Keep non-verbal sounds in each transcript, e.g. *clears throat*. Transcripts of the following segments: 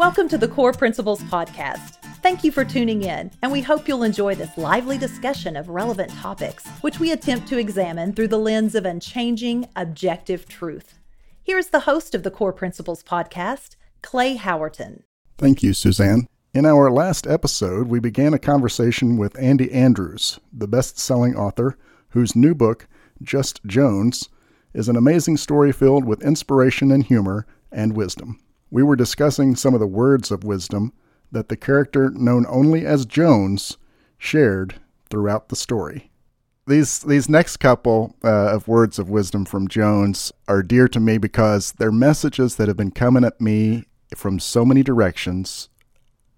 Welcome to the Core Principles Podcast. Thank you for tuning in, and we hope you'll enjoy this lively discussion of relevant topics, which we attempt to examine through the lens of unchanging, objective truth. Here's the host of the Core Principles Podcast, Clay Howerton. Thank you, Suzanne. In our last episode, we began a conversation with Andy Andrews, the best selling author, whose new book, Just Jones, is an amazing story filled with inspiration and humor and wisdom we were discussing some of the words of wisdom that the character known only as Jones shared throughout the story. These these next couple uh, of words of wisdom from Jones are dear to me because they're messages that have been coming at me from so many directions,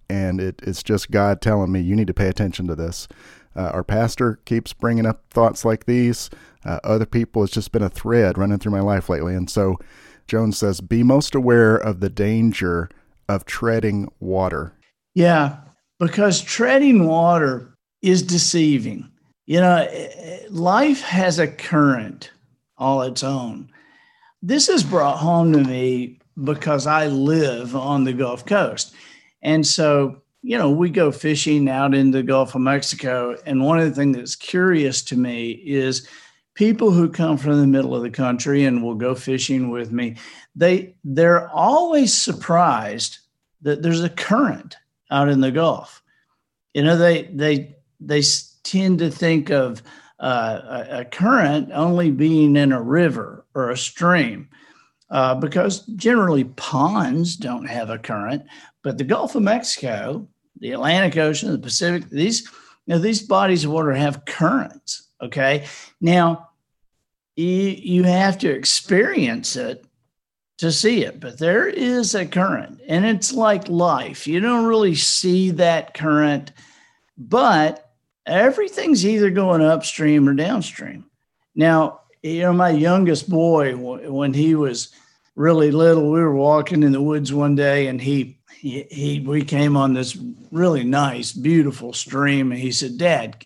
and it, it's just God telling me you need to pay attention to this. Uh, our pastor keeps bringing up thoughts like these. Uh, other people, it's just been a thread running through my life lately, and so Jones says, be most aware of the danger of treading water. Yeah, because treading water is deceiving. You know, eh, eh, life has a current all its own. This is brought home to me because I live on the Gulf Coast. And so, you know, we go fishing out in the Gulf of Mexico. And one of the things that's curious to me is people who come from the middle of the country and will go fishing with me they they're always surprised that there's a current out in the gulf. You know they they they tend to think of uh, a, a, current only being in a river or a stream uh, because generally ponds don't have a current but the gulf of mexico the atlantic ocean the pacific these you know, these bodies of water have currents Okay. Now, you, you have to experience it to see it, but there is a current, and it's like life. You don't really see that current, but everything's either going upstream or downstream. Now, you know, my youngest boy, when he was really little, we were walking in the woods one day, and he he, he we came on this really nice, beautiful stream, and he said, "Dad,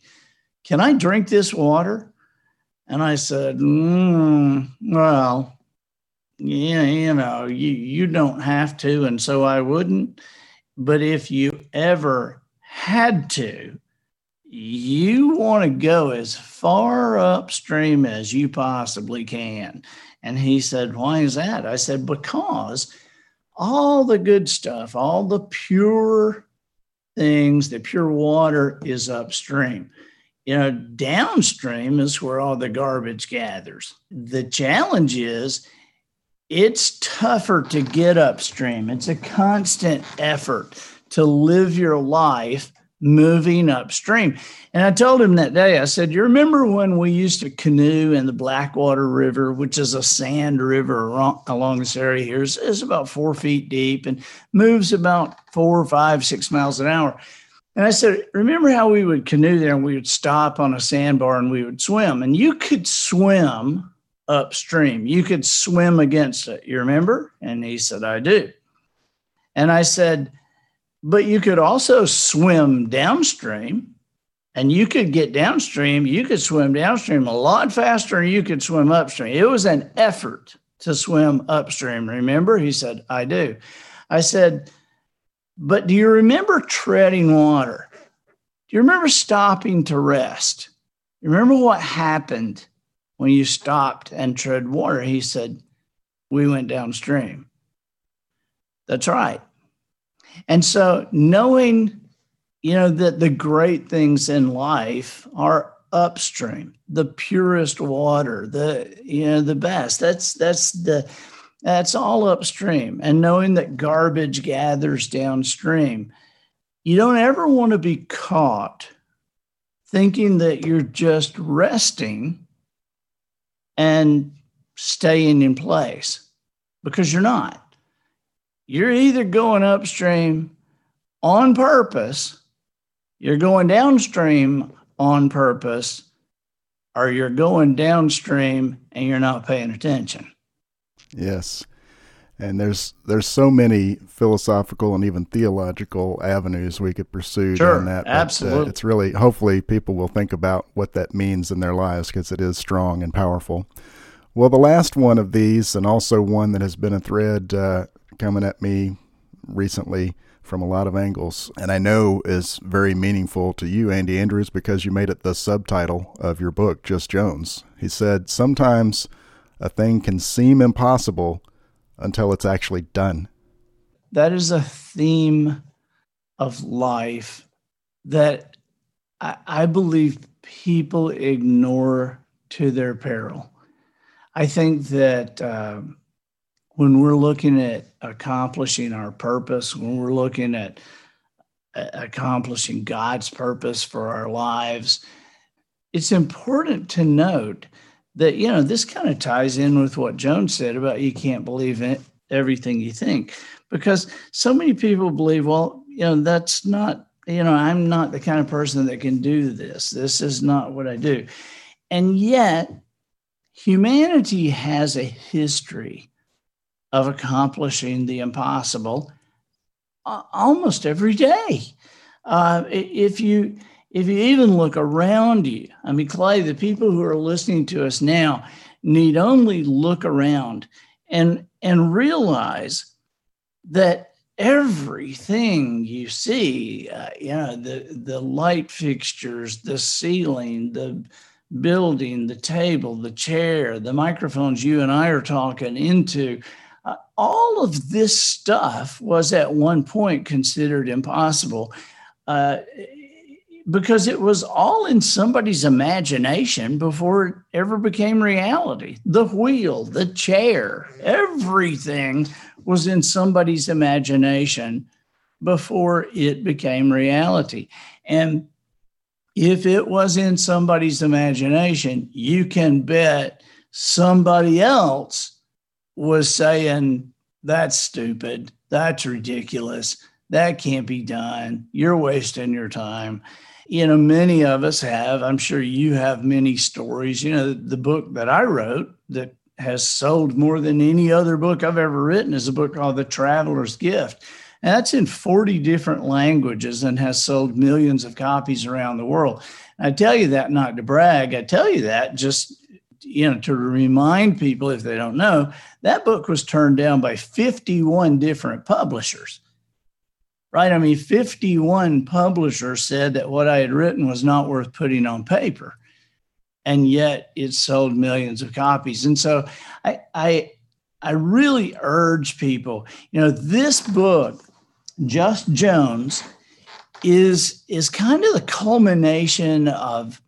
can I drink this water? And I said, mm, Well, yeah, you know, you, you don't have to. And so I wouldn't. But if you ever had to, you want to go as far upstream as you possibly can. And he said, Why is that? I said, Because all the good stuff, all the pure things, the pure water is upstream. You know, downstream is where all the garbage gathers. The challenge is it's tougher to get upstream. It's a constant effort to live your life moving upstream. And I told him that day, I said, You remember when we used to canoe in the Blackwater River, which is a sand river along this area here? It's, it's about four feet deep and moves about four, five, six miles an hour. And I said, Remember how we would canoe there and we would stop on a sandbar and we would swim? And you could swim upstream. You could swim against it. You remember? And he said, I do. And I said, But you could also swim downstream and you could get downstream. You could swim downstream a lot faster and you could swim upstream. It was an effort to swim upstream. Remember? He said, I do. I said, but do you remember treading water? Do you remember stopping to rest? Remember what happened when you stopped and tread water? He said, We went downstream. That's right. And so knowing, you know, that the great things in life are upstream, the purest water, the, you know, the best. That's that's the that's all upstream. And knowing that garbage gathers downstream, you don't ever want to be caught thinking that you're just resting and staying in place because you're not. You're either going upstream on purpose, you're going downstream on purpose, or you're going downstream and you're not paying attention. Yes. And there's there's so many philosophical and even theological avenues we could pursue sure, that. But, absolutely, uh, it's really hopefully people will think about what that means in their lives because it is strong and powerful. Well, the last one of these, and also one that has been a thread uh, coming at me recently from a lot of angles, and I know is very meaningful to you, Andy Andrews, because you made it the subtitle of your book, Just Jones. He said, Sometimes a thing can seem impossible until it's actually done. That is a theme of life that I, I believe people ignore to their peril. I think that uh, when we're looking at accomplishing our purpose, when we're looking at accomplishing God's purpose for our lives, it's important to note that, you know, this kind of ties in with what Jones said about you can't believe in everything you think, because so many people believe, well, you know, that's not, you know, I'm not the kind of person that can do this. This is not what I do. And yet, humanity has a history of accomplishing the impossible uh, almost every day. Uh, if you if you even look around you, I mean, Clay, the people who are listening to us now need only look around and and realize that everything you see, uh, you know, the the light fixtures, the ceiling, the building, the table, the chair, the microphones you and I are talking into, uh, all of this stuff was at one point considered impossible. Uh, because it was all in somebody's imagination before it ever became reality. The wheel, the chair, everything was in somebody's imagination before it became reality. And if it was in somebody's imagination, you can bet somebody else was saying, That's stupid. That's ridiculous. That can't be done. You're wasting your time. You know, many of us have, I'm sure you have many stories. You know, the book that I wrote that has sold more than any other book I've ever written is a book called The Traveler's Gift and that's in 40 different languages and has sold millions of copies around the world. I tell you that not to brag. I tell you that just you know to remind people if they don't know that book was turned down by 51 different publishers. Right? I mean 51 publishers said that what I had written was not worth putting on paper. And yet it sold millions of copies. And so I I I really urge people, you know, this book just Jones is is kind of the culmination of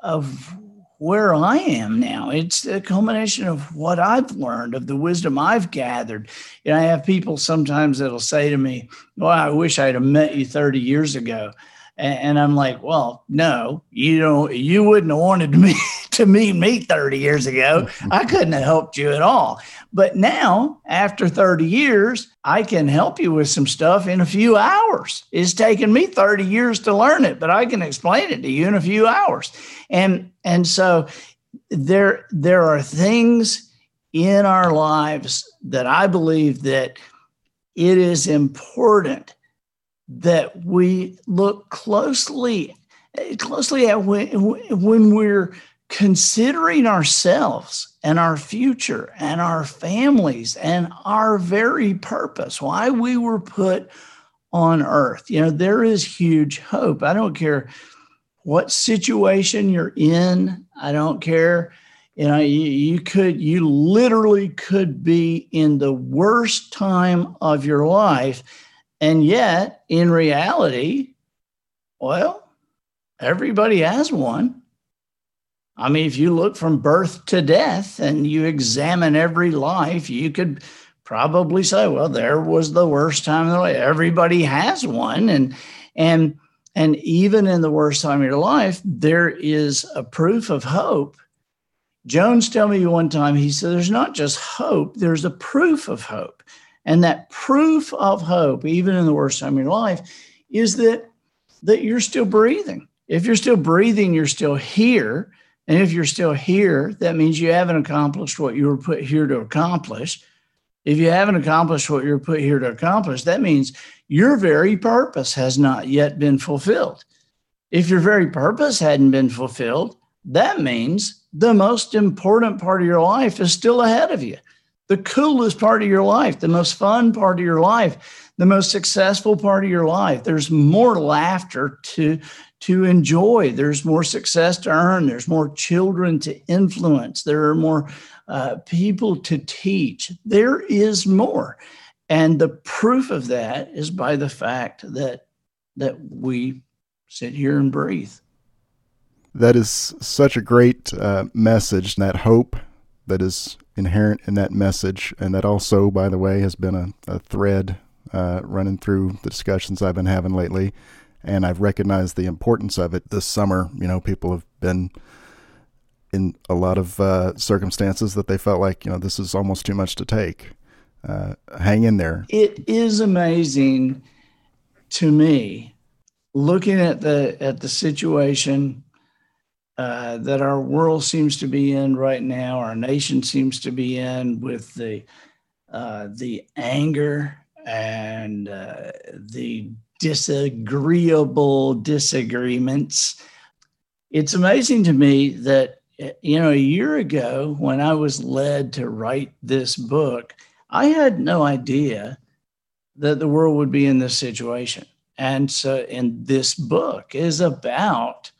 of where I am now. It's the culmination of what I've learned, of the wisdom I've gathered. And I have people sometimes that'll say to me, Well, I wish I'd have met you 30 years ago. And I'm like, well, no, you don't, you wouldn't have wanted to *laughs* to meet me 30 years ago. I couldn't have helped you at all. But now, after 30 years, I can help you with some stuff in a few hours. It's taken me 30 years to learn it, but I can explain it to you in a few hours. And and so there there are things in our lives that I believe that it is important that we look closely closely at when, when we're considering ourselves and our future and our families and our very purpose why we were put on earth. You know there is huge hope. I don't care what situation you're in i don't care you know you, you could you literally could be in the worst time of your life and yet, in reality, well, everybody has one. I mean, if you look from birth to death and you examine every life, you could probably say, well, there was the worst time of their life. Everybody has one. And and and even in the worst time of your life, there is a proof of hope. Jones told me one time, he said, there's not just hope, there's a proof of hope. And that proof of hope, even in the worst time of your life, is that that you're still breathing. If you're still breathing, you're still here. And if you're still here, that means you haven't accomplished what you were put here to accomplish. If you haven't accomplished what you're put here to accomplish, that means your very purpose has not yet been fulfilled. If your very purpose hadn't been fulfilled, that means the most important part of your life is still ahead of you the coolest part of your life, the most fun part of your life, the most successful part of your life. There's more laughter to to enjoy. There's more success to earn. There's more children to influence. There are more uh, people to teach. There is more, and the proof of that is by the fact that that we sit here and breathe. That is such a great uh, message. That hope that is inherent in that message, and that also, by the way, has been a, a thread uh, running through the discussions I've been having lately. And I've recognized the importance of it this summer. You know, people have been in a lot of uh, circumstances that they felt like, you know, this is almost too much to take. Uh, hang in there. It is amazing to me looking at the at the situation uh, that our world seems to be in right now, our nation seems to be in with the uh, the anger and uh, the disagreeable disagreements. It's amazing to me that you know a year ago when I was led to write this book, I had no idea that the world would be in this situation. And so, and this book is about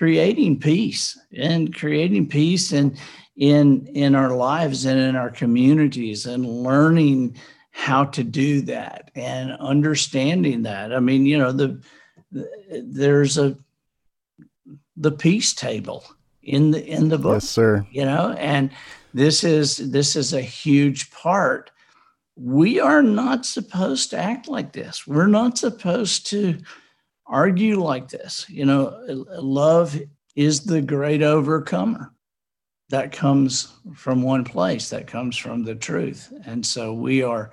creating peace and creating peace in in in our lives and in our communities and learning how to do that and understanding that i mean you know the, the there's a the peace table in the in the book yes sir you know and this is this is a huge part we are not supposed to act like this we're not supposed to argue like this. You know, love is the great overcomer. That comes from one place, that comes from the truth. And so we are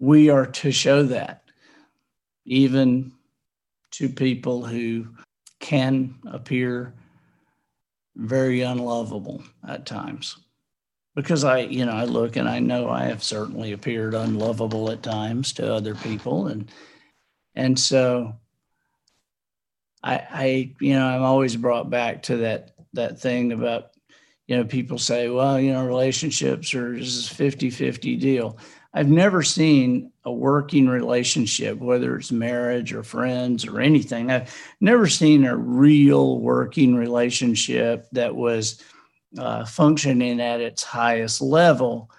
we are to show that even to people who can appear very unlovable at times because i you know i look and i know i have certainly appeared unlovable at times to other people and and so I, I, you know, I'm always brought back to that that thing about, you know, people say, well, you know, relationships are is 50-50 deal. I've never seen a working relationship, whether it's marriage or friends or anything. I've never seen a real working relationship that was uh, functioning at its highest level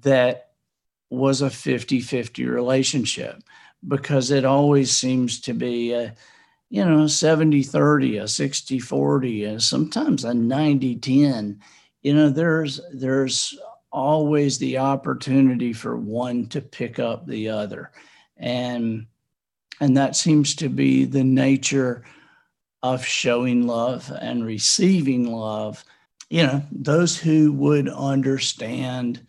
that was a 50 50 relationship because it always seems to be a you know 70 30 a 60 40 and sometimes a 90 10 you know there's there's always the opportunity for one to pick up the other and and that seems to be the nature of showing love and receiving love you know those who would understand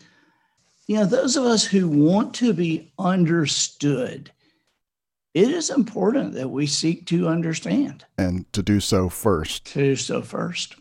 you know those of us who want to be understood it is important that we seek to understand and to do so first. To do so first.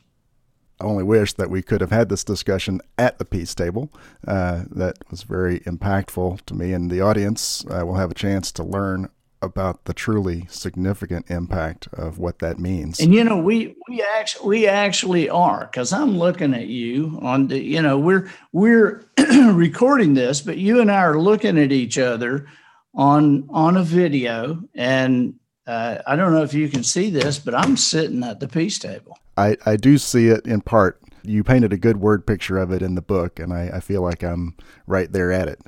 I only wish that we could have had this discussion at the peace table. Uh, that was very impactful to me, and the audience uh, will have a chance to learn about the truly significant impact of what that means. And you know, we we actually we actually are because I'm looking at you on the you know we're we're *clears throat* recording this, but you and I are looking at each other on on a video and uh, I don't know if you can see this, but I'm sitting at the peace table. I, I do see it in part. You painted a good word picture of it in the book, and I, I feel like I'm right there at it.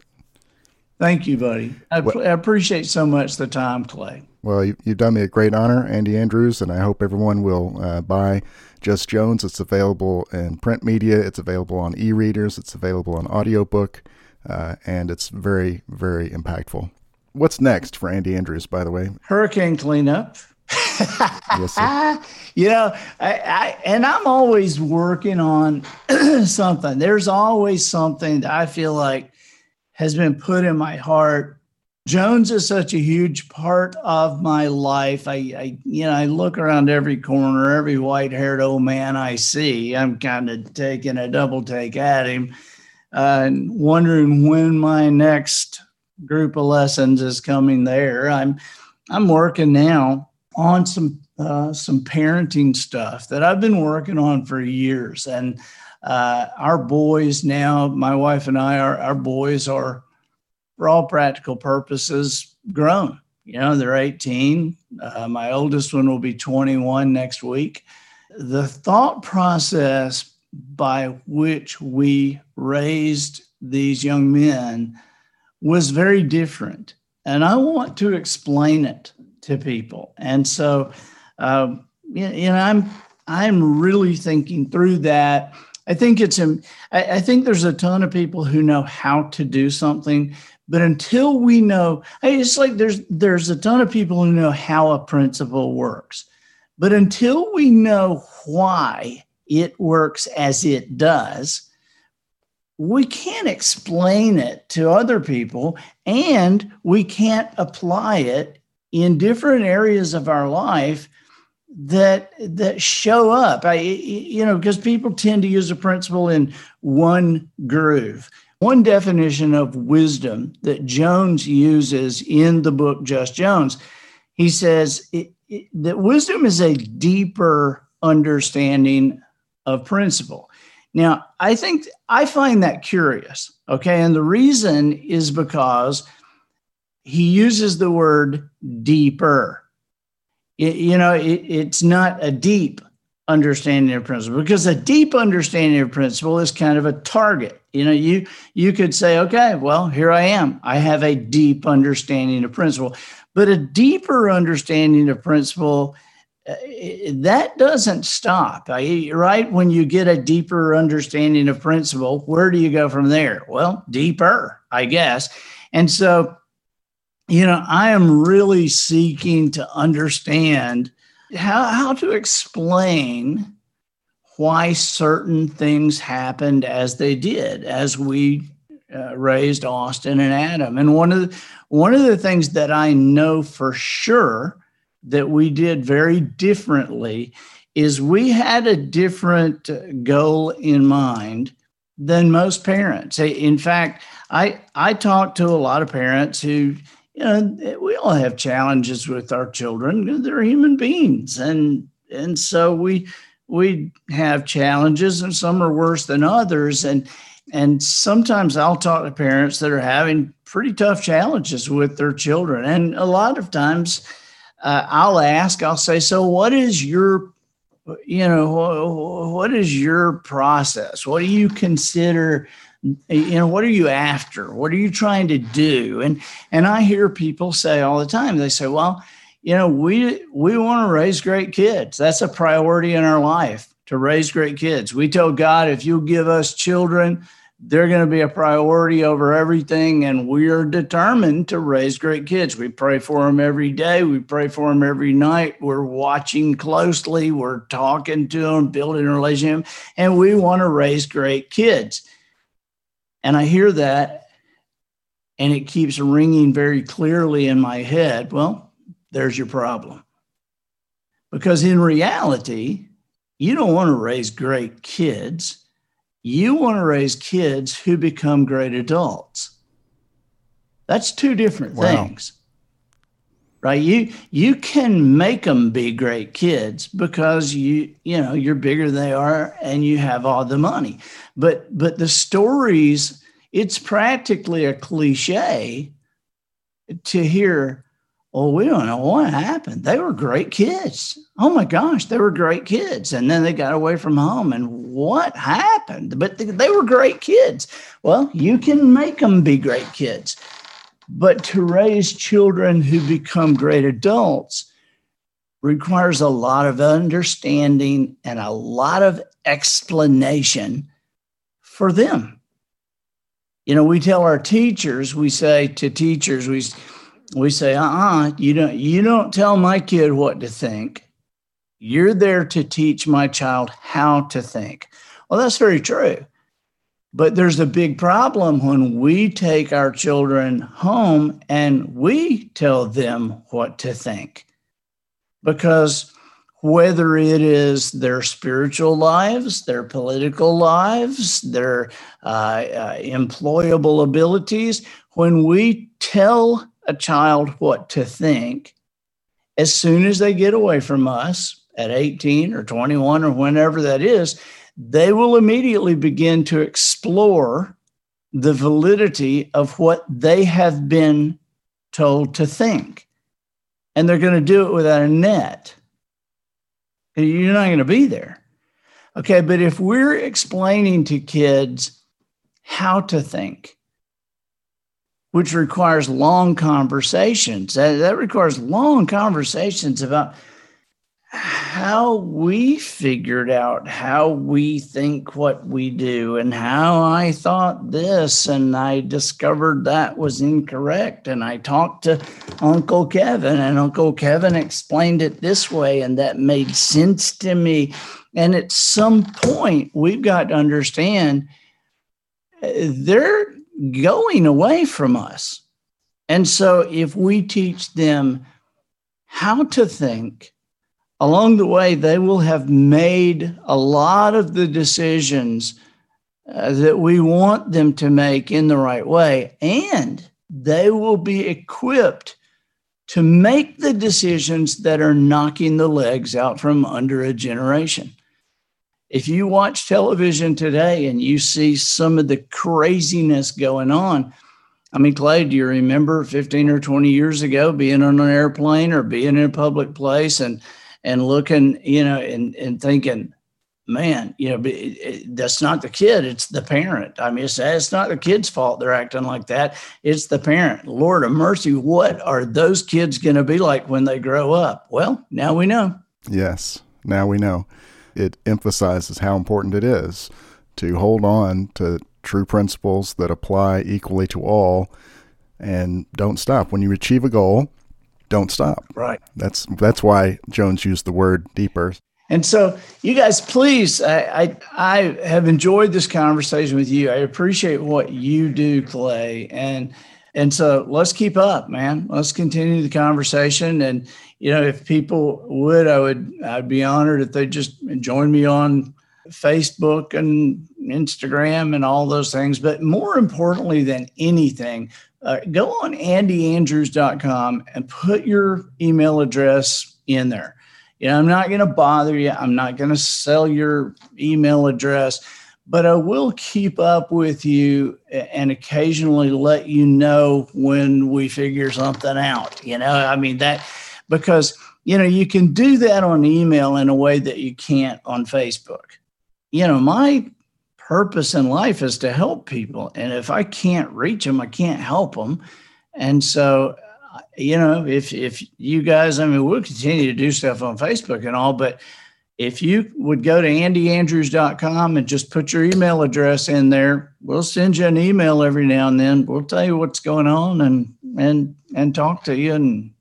Thank you, buddy. I, well, I appreciate so much the time, Clay. Well, you, have done me a great honor, Andy Andrews, and I hope everyone will uh, buy Just Jones. It's available in print media, it's available on e readers, it's available on audiobook, uh, and it's very, very impactful. What's next for Andy Andrews, by the way? Hurricane cleanup. Yes, sir. *laughs* you know, I, I, and I'm always working on *clears throat* something. There's always something that I feel like has been put in my heart. Jones is such a huge part of my life. I, I you know, I look around every corner, every white-haired old man I see. I'm kind of taking a double take at him, uh, and wondering when my next group of lessons is coming there. I'm I'm working now on some uh, some parenting stuff that I've been working on for years, and uh, our boys now, my wife and I, our, our boys are, for all practical purposes, grown. You know, they're 18. Uh, my oldest one will be 21 next week. The thought process by which we raised these young men was very different. And I want to explain it to people. And so, um, you know, I'm I'm really thinking through that. I think it's I, I think there's a ton of people who know how to do something, but until we know, it's like there's there's a ton of people who know how a principle works, but until we know why it works as it does, we can't explain it to other people and we can't apply it in different areas of our life that that show up I, you know because people tend to use a principle in one groove one definition of wisdom that jones uses in the book just jones he says it, it, that wisdom is a deeper understanding of principle now, I think I find that curious. Okay. And the reason is because he uses the word deeper. It, you know, it, it's not a deep understanding of principle because a deep understanding of principle is kind of a target. You know, you you could say, okay, well, here I am. I have a deep understanding of principle. But a deeper understanding of principle uh, that doesn't stop right when you get a deeper understanding of principle where do you go from there well deeper i guess and so you know i am really seeking to understand how, how to explain why certain things happened as they did as we uh, raised austin and adam and one of the, one of the things that i know for sure that we did very differently is we had a different goal in mind than most parents. In fact, I I talk to a lot of parents who you know we all have challenges with our children. They're human beings, and and so we we have challenges, and some are worse than others. And and sometimes I'll talk to parents that are having pretty tough challenges with their children, and a lot of times uh, I'll ask, I'll say, so what is your, you know, what is your process? What do you consider, you know, what are you after? What are you trying to do? And and I hear people say all the time, they say, well, you know, we we want to raise great kids. That's a priority in our life to raise great kids. We tell God, if you give us children they're going to be a priority over everything. And we are determined to raise great kids. We pray for them every day. We pray for them every night. We're watching closely. We're talking to them, building a relationship, and we want to raise great kids. And I hear that, and it keeps ringing very clearly in my head. Well, there's your problem. Because in reality, you don't want to raise great kids you want to raise kids who become great adults. That's two different wow. things. Right? You you can make them be great kids because you you know you're bigger than they are and you have all the money. But but the stories it's practically a cliche to hear oh we don't know what happened. They were great kids. Oh my gosh, they were great kids. And then they got away from home. And what happened? But they were great kids. Well, you can make them be great kids. But to raise children who become great adults requires a lot of understanding and a lot of explanation for them. You know, we tell our teachers, we say to teachers, we we say, uh-uh, you don't you don't tell my kid what to think. You're there to teach my child how to think. Well, that's very true. But there's a big problem when we take our children home and we tell them what to think. Because whether it is their spiritual lives, their political lives, their uh, uh, employable abilities, when we tell a child what to think as soon as they get away from us at 18 or 21 or whenever that is they will immediately begin to explore the validity of what they have been told to think. And they're going to do it without a net. You're not going to be there. Okay, but if we're explaining to kids how to think, which requires long conversations, that, that requires long conversations about how we figured out how we think what we do and how I thought this and I discovered that was incorrect and I talked to Uncle Kevin and Uncle Kevin explained it this way and that made sense to me. And at some point we've got to understand uh, they're going away from us. And so if we teach them how to think along the way, they will have made a lot of the decisions uh, that we want them to make in the right way, and they will be equipped to make the decisions that are knocking the legs out from under a generation. If you watch television today and you see some of the craziness going on, I mean, Clay, do you remember 15 or 20 years ago being on an airplane or being in a public place and and looking, you know, and, and thinking, man, you know, it, it, that's not the kid, it's the parent. I mean, it's, it's not the kid's fault they're acting like that. It's the parent. Lord of mercy, what are those kids going to be like when they grow up? Well, now we know. Yes, now we know. It emphasizes how important it is to hold on to true principles that apply equally to all and don't stop. When you achieve a goal, don't stop. Right. That's that's why Jones used the word deeper. And so, you guys, please, I, I, I have enjoyed this conversation with you. I appreciate what you do, Clay, and and so let's keep up, man. Let's continue the conversation. And you know, if people would, I would, I'd be honored if they just join me on Facebook and Instagram and all those things. But more importantly than anything, uh, go on andyandrews.com and put your email address in there. You know, I'm not going to bother you. I'm not going to sell your email address, but I will keep up with you and occasionally let you know when we figure something out. You know, I mean, that because, you know, you can do that on email in a way that you can't on Facebook. You know, my purpose in life is to help people. And if I can't reach them, I can't help them. And so, uh, you know, if if you guys, I mean, we'll continue to do stuff on Facebook and all, but if you would go to andyandrews.com and just put your email address in there, we'll send you an email every now and then. We'll tell you what's going on and and and talk to you and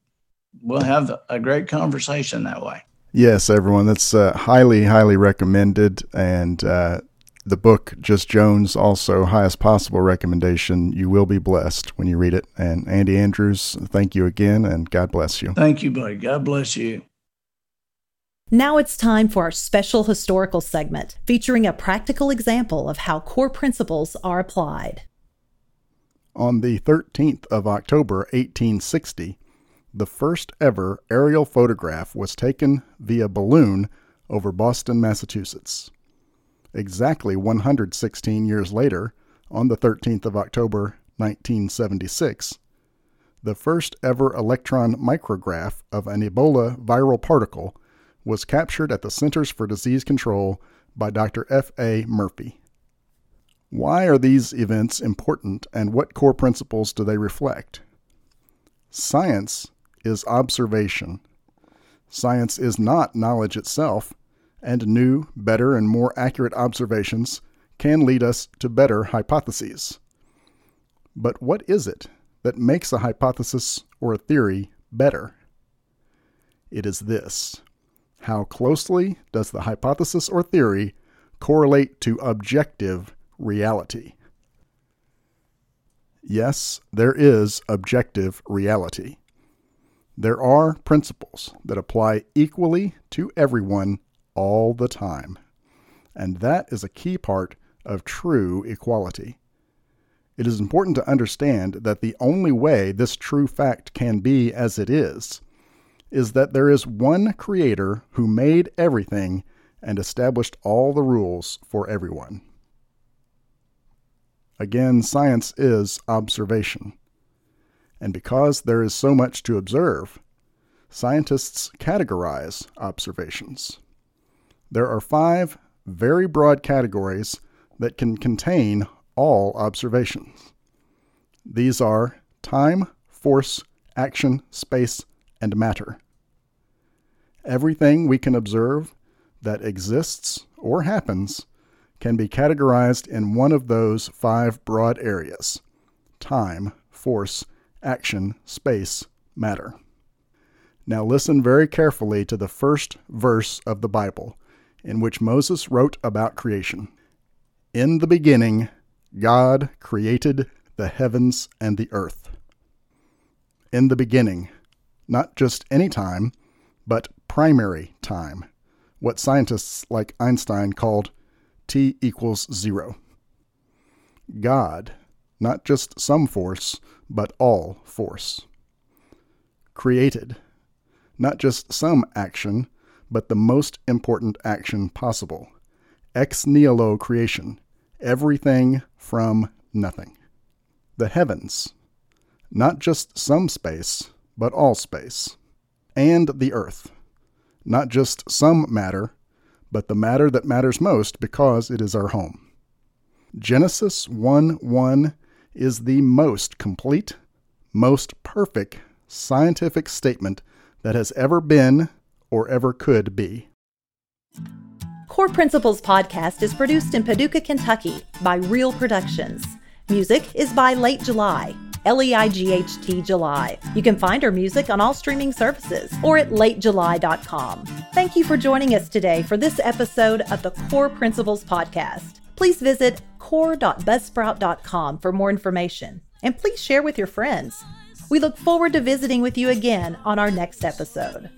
we'll have a great conversation that way. Yes, everyone, that's uh, highly, highly recommended. And uh, the book, Just Jones, also highest possible recommendation. You will be blessed when you read it. And Andy Andrews, thank you again, and God bless you. Thank you, buddy. God bless you. Now it's time for our special historical segment featuring a practical example of how core principles are applied. On the 13th of October, 1860, the first ever aerial photograph was taken via balloon over Boston, Massachusetts exactly 116 years later, on the 13th of October 1976, the first ever electron micrograph of an Ebola viral particle was captured at the Centers for Disease Control by Dr. F. A. Murphy. Why are these events important and what core principles do they reflect? Science is observation. Science is not knowledge itself, and new, better, and more accurate observations can lead us to better hypotheses. But what is it that makes a hypothesis or a theory better? It is this How closely does the hypothesis or theory correlate to objective reality? Yes, there is objective reality. There are principles that apply equally to everyone all the time. And that is a key part of true equality. It is important to understand that the only way this true fact can be as it is is that there is one Creator who made everything and established all the rules for everyone. Again, science is observation. And because there is so much to observe, scientists categorize observations. There are five very broad categories that can contain all observations. These are time, force, action, space, and matter. Everything we can observe that exists or happens can be categorized in one of those five broad areas time, force, action, space, matter. Now listen very carefully to the first verse of the Bible, in which Moses wrote about creation. In the beginning, God created the heavens and the earth. In the beginning, not just any time, but primary time, what scientists like Einstein called t equals zero. God, not just some force, but all force. Created, not just some action, but the most important action possible. Ex nihilo creation, everything from nothing. The heavens, not just some space, but all space. And the earth, not just some matter, but the matter that matters most because it is our home. Genesis 1 1 is the most complete, most perfect scientific statement that has ever been or ever could be. Core Principles podcast is produced in Paducah, Kentucky by Real Productions. Music is by Leight July. L E I G H T July. You can find our music on all streaming services or at leightjuly.com. Thank you for joining us today for this episode of the Core Principles Podcast. Please visit core.buzzsprout.com for more information and please share with your friends. We look forward to visiting with you again on our next episode.